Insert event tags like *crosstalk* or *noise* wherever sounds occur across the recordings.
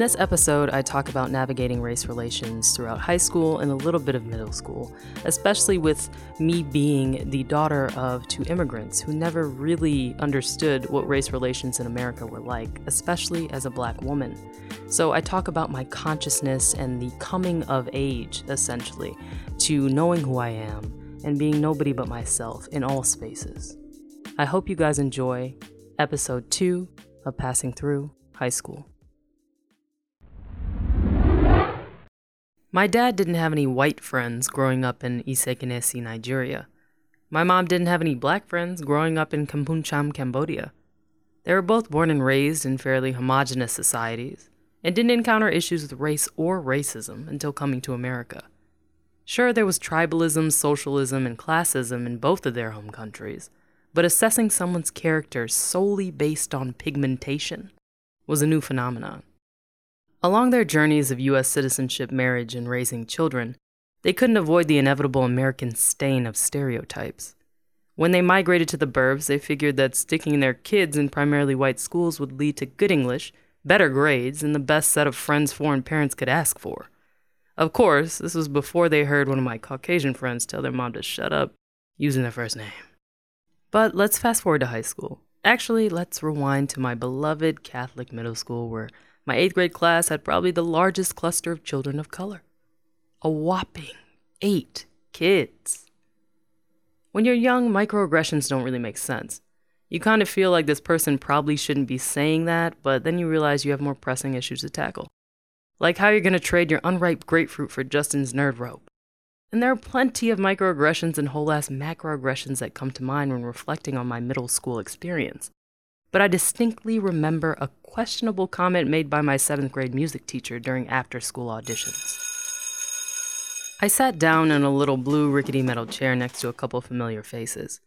this episode, I talk about navigating race relations throughout high school and a little bit of middle school, especially with me being the daughter of two immigrants who never really understood what race relations in America were like, especially as a black woman. So I talk about my consciousness and the coming of age, essentially, to knowing who I am and being nobody but myself in all spaces. I hope you guys enjoy episode two of Passing Through High School. My dad didn't have any white friends growing up in Isiekenesi, Nigeria. My mom didn't have any black friends growing up in Kampong Cham, Cambodia. They were both born and raised in fairly homogenous societies and didn't encounter issues with race or racism until coming to America. Sure, there was tribalism, socialism, and classism in both of their home countries, but assessing someone's character solely based on pigmentation was a new phenomenon. Along their journeys of U.S. citizenship, marriage, and raising children, they couldn't avoid the inevitable American stain of stereotypes. When they migrated to the burbs, they figured that sticking their kids in primarily white schools would lead to good English, better grades, and the best set of friends foreign parents could ask for. Of course, this was before they heard one of my Caucasian friends tell their mom to shut up using their first name. But let's fast forward to high school. Actually, let's rewind to my beloved Catholic middle school where my eighth grade class had probably the largest cluster of children of color. A whopping eight kids. When you're young, microaggressions don't really make sense. You kind of feel like this person probably shouldn't be saying that, but then you realize you have more pressing issues to tackle. Like how you're going to trade your unripe grapefruit for Justin's nerd rope. And there are plenty of microaggressions and whole ass macroaggressions that come to mind when reflecting on my middle school experience. But I distinctly remember a questionable comment made by my seventh grade music teacher during after school auditions. I sat down in a little blue rickety metal chair next to a couple familiar faces.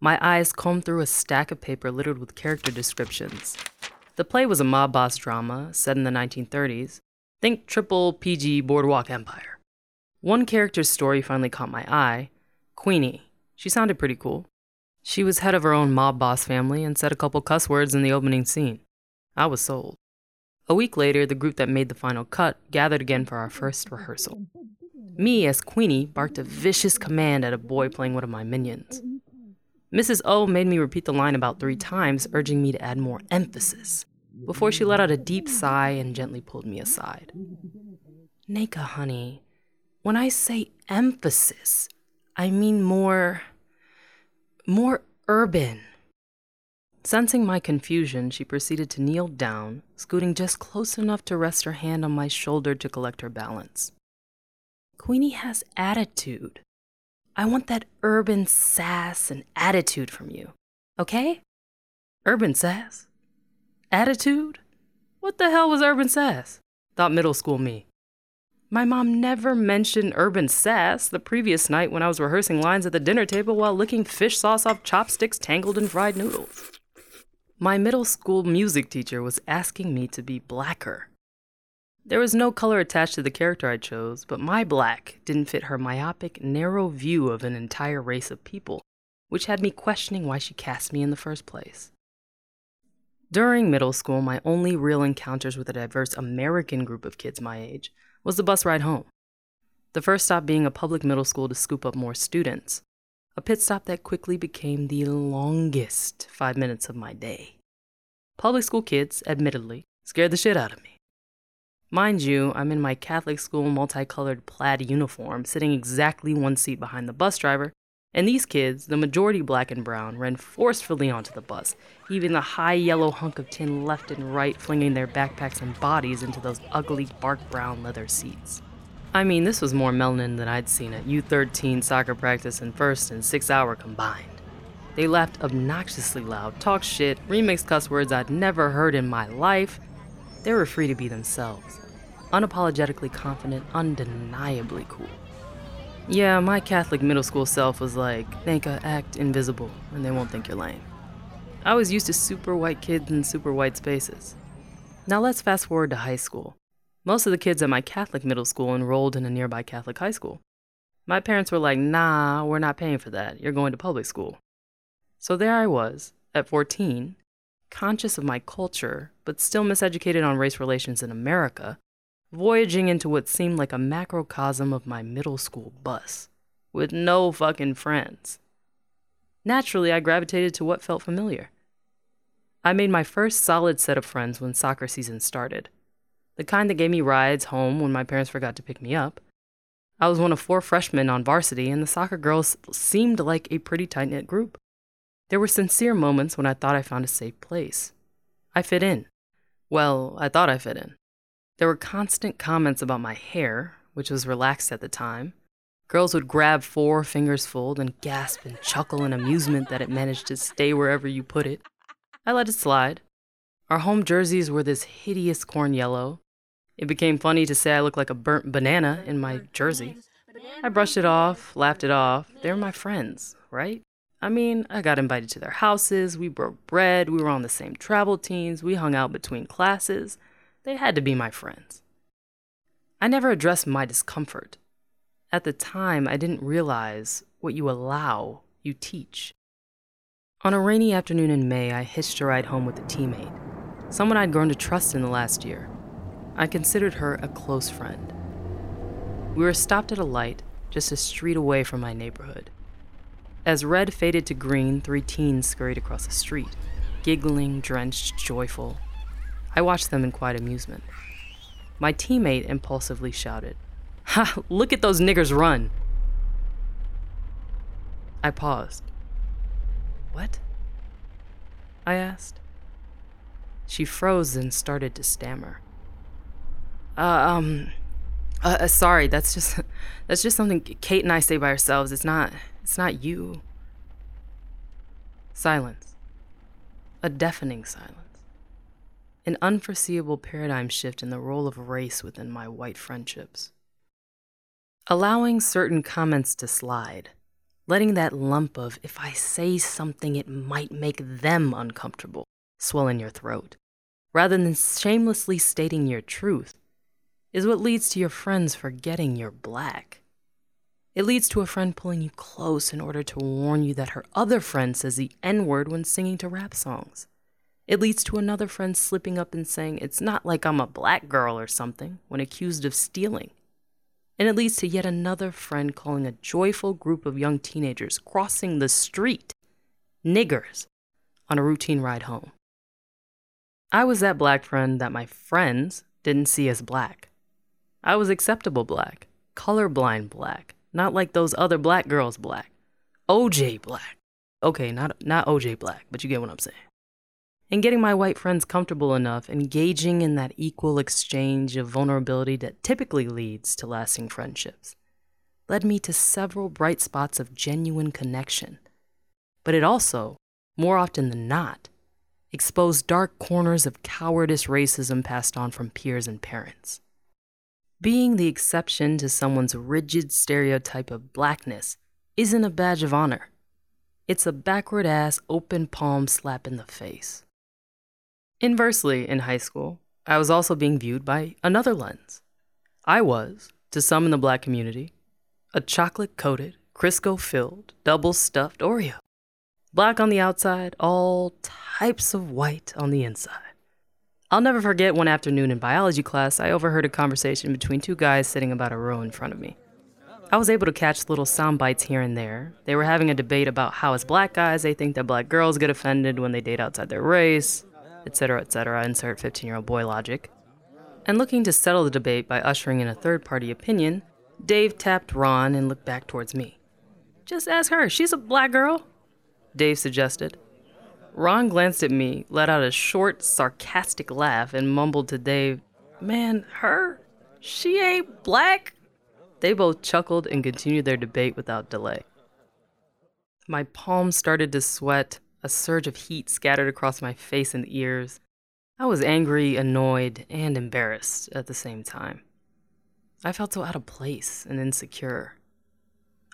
My eyes combed through a stack of paper littered with character descriptions. The play was a mob boss drama set in the 1930s. Think triple PG Boardwalk Empire. One character's story finally caught my eye Queenie. She sounded pretty cool. She was head of her own mob boss family and said a couple cuss words in the opening scene. I was sold. A week later, the group that made the final cut gathered again for our first rehearsal. Me, as Queenie, barked a vicious command at a boy playing one of my minions. Mrs. O made me repeat the line about three times, urging me to add more emphasis, before she let out a deep sigh and gently pulled me aside. Neka, honey, when I say emphasis, I mean more. More urban. Sensing my confusion, she proceeded to kneel down, scooting just close enough to rest her hand on my shoulder to collect her balance. Queenie has attitude. I want that urban sass and attitude from you, okay? Urban sass? Attitude? What the hell was urban sass? Thought middle school me. My mom never mentioned urban sass the previous night when I was rehearsing lines at the dinner table while licking fish sauce off chopsticks tangled in fried noodles. My middle school music teacher was asking me to be blacker. There was no color attached to the character I chose, but my black didn't fit her myopic, narrow view of an entire race of people, which had me questioning why she cast me in the first place. During middle school, my only real encounters with a diverse American group of kids my age was the bus ride home. The first stop being a public middle school to scoop up more students, a pit stop that quickly became the longest five minutes of my day. Public school kids, admittedly, scared the shit out of me. Mind you, I'm in my Catholic school multicolored plaid uniform, sitting exactly one seat behind the bus driver, and these kids, the majority black and brown, ran forcefully onto the bus, heaving the high yellow hunk of tin left and right, flinging their backpacks and bodies into those ugly bark brown leather seats. I mean, this was more melanin than I'd seen at U13 soccer practice and first and six hour combined. They laughed obnoxiously loud, talked shit, remixed cuss words I'd never heard in my life. They were free to be themselves, unapologetically confident, undeniably cool. Yeah, my Catholic middle school self was like, I act invisible and they won't think you're lame. I was used to super white kids in super white spaces. Now let's fast forward to high school. Most of the kids at my Catholic middle school enrolled in a nearby Catholic high school. My parents were like, nah, we're not paying for that. You're going to public school. So there I was, at 14, conscious of my culture, but still miseducated on race relations in America, voyaging into what seemed like a macrocosm of my middle school bus, with no fucking friends. Naturally, I gravitated to what felt familiar. I made my first solid set of friends when soccer season started, the kind that gave me rides home when my parents forgot to pick me up. I was one of four freshmen on varsity, and the soccer girls seemed like a pretty tight knit group. There were sincere moments when I thought I found a safe place. I fit in. Well, I thought I fit in. There were constant comments about my hair, which was relaxed at the time, Girls would grab four fingers full and gasp and chuckle in amusement that it managed to stay wherever you put it. I let it slide. Our home jerseys were this hideous corn yellow. It became funny to say I looked like a burnt banana in my jersey. I brushed it off, laughed it off. They're my friends, right? I mean, I got invited to their houses, we broke bread, we were on the same travel teams, we hung out between classes. They had to be my friends. I never addressed my discomfort. At the time, I didn't realize what you allow, you teach. On a rainy afternoon in May, I hitched a ride home with a teammate, someone I'd grown to trust in the last year. I considered her a close friend. We were stopped at a light just a street away from my neighborhood. As red faded to green, three teens scurried across the street, giggling, drenched, joyful. I watched them in quiet amusement. My teammate impulsively shouted, Ha, look at those niggers run. I paused. What? I asked. She froze and started to stammer. Uh, um, uh, uh, sorry, that's just, *laughs* that's just something Kate and I say by ourselves. It's not, it's not you. Silence. A deafening silence. An unforeseeable paradigm shift in the role of race within my white friendships. Allowing certain comments to slide, letting that lump of, if I say something, it might make them uncomfortable, swell in your throat, rather than shamelessly stating your truth, is what leads to your friends forgetting you're black. It leads to a friend pulling you close in order to warn you that her other friend says the N word when singing to rap songs. It leads to another friend slipping up and saying, It's not like I'm a black girl or something, when accused of stealing and it leads to yet another friend calling a joyful group of young teenagers crossing the street, niggers, on a routine ride home. I was that black friend that my friends didn't see as black. I was acceptable black, colorblind black, not like those other black girls black. OJ black. Okay, not not OJ black, but you get what I'm saying and getting my white friends comfortable enough engaging in that equal exchange of vulnerability that typically leads to lasting friendships led me to several bright spots of genuine connection. But it also, more often than not, exposed dark corners of cowardice racism passed on from peers and parents. Being the exception to someone's rigid stereotype of blackness isn't a badge of honor. It's a backward ass open palm slap in the face. Inversely, in high school, I was also being viewed by another lens. I was, to some in the black community, a chocolate coated, Crisco filled, double stuffed Oreo. Black on the outside, all types of white on the inside. I'll never forget one afternoon in biology class, I overheard a conversation between two guys sitting about a row in front of me. I was able to catch little sound bites here and there. They were having a debate about how, as black guys, they think that black girls get offended when they date outside their race etc., etc., insert 15 year old boy logic. And looking to settle the debate by ushering in a third party opinion, Dave tapped Ron and looked back towards me. Just ask her, she's a black girl, Dave suggested. Ron glanced at me, let out a short, sarcastic laugh, and mumbled to Dave, Man, her? She ain't black? They both chuckled and continued their debate without delay. My palms started to sweat, a surge of heat scattered across my face and ears. I was angry, annoyed, and embarrassed at the same time. I felt so out of place and insecure.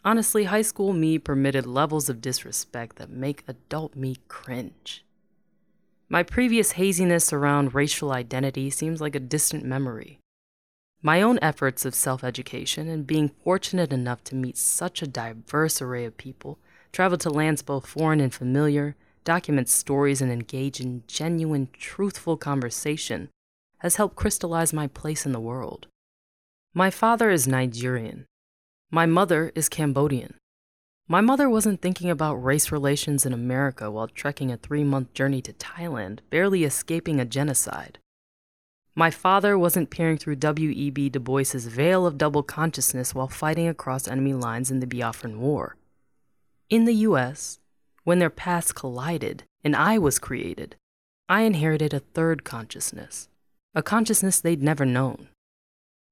Honestly, high school me permitted levels of disrespect that make adult me cringe. My previous haziness around racial identity seems like a distant memory. My own efforts of self education and being fortunate enough to meet such a diverse array of people traveled to lands both foreign and familiar, document stories, and engage in genuine, truthful conversation has helped crystallize my place in the world. My father is Nigerian. My mother is Cambodian. My mother wasn't thinking about race relations in America while trekking a three month journey to Thailand, barely escaping a genocide. My father wasn't peering through W.E.B. Du Bois's veil of double consciousness while fighting across enemy lines in the Biafran War. In the US, when their paths collided and I was created, I inherited a third consciousness, a consciousness they'd never known.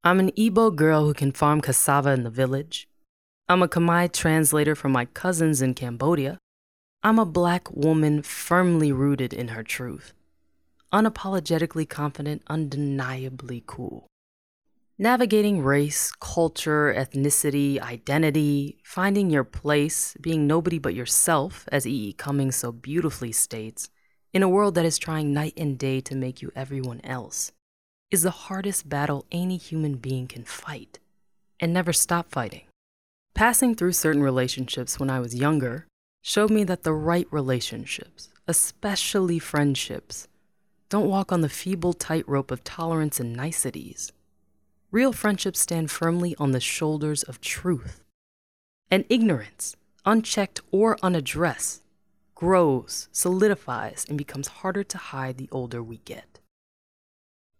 I'm an Igbo girl who can farm cassava in the village, I'm a Khmer translator for my cousins in Cambodia. I'm a black woman firmly rooted in her truth. Unapologetically confident, undeniably cool. Navigating race, culture, ethnicity, identity, finding your place, being nobody but yourself, as E. E. Cummings so beautifully states, in a world that is trying night and day to make you everyone else, is the hardest battle any human being can fight, and never stop fighting. Passing through certain relationships when I was younger showed me that the right relationships, especially friendships, don't walk on the feeble tightrope of tolerance and niceties. Real friendships stand firmly on the shoulders of truth. And ignorance, unchecked or unaddressed, grows, solidifies, and becomes harder to hide the older we get.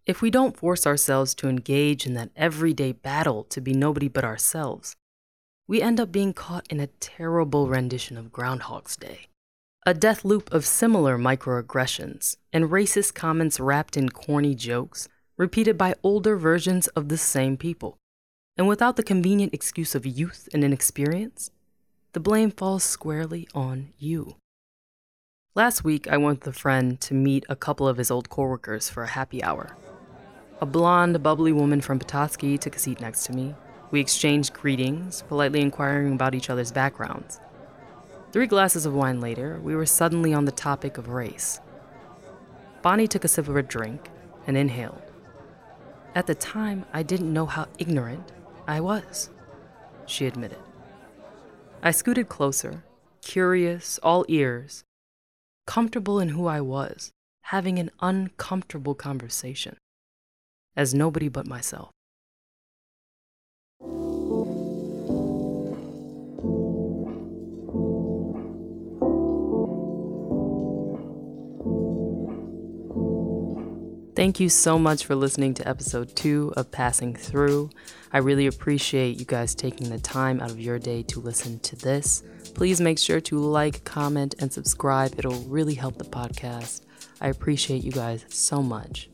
If we don't force ourselves to engage in that everyday battle to be nobody but ourselves, we end up being caught in a terrible rendition of Groundhog's Day. A death loop of similar microaggressions and racist comments wrapped in corny jokes, repeated by older versions of the same people. And without the convenient excuse of youth and inexperience, the blame falls squarely on you. Last week, I went with a friend to meet a couple of his old coworkers for a happy hour. A blonde, bubbly woman from Petoskey took a seat next to me, we exchanged greetings, politely inquiring about each other's backgrounds. Three glasses of wine later, we were suddenly on the topic of race. Bonnie took a sip of her drink and inhaled. At the time, I didn't know how ignorant I was, she admitted. I scooted closer, curious, all ears, comfortable in who I was, having an uncomfortable conversation, as nobody but myself. Thank you so much for listening to episode two of Passing Through. I really appreciate you guys taking the time out of your day to listen to this. Please make sure to like, comment, and subscribe. It'll really help the podcast. I appreciate you guys so much.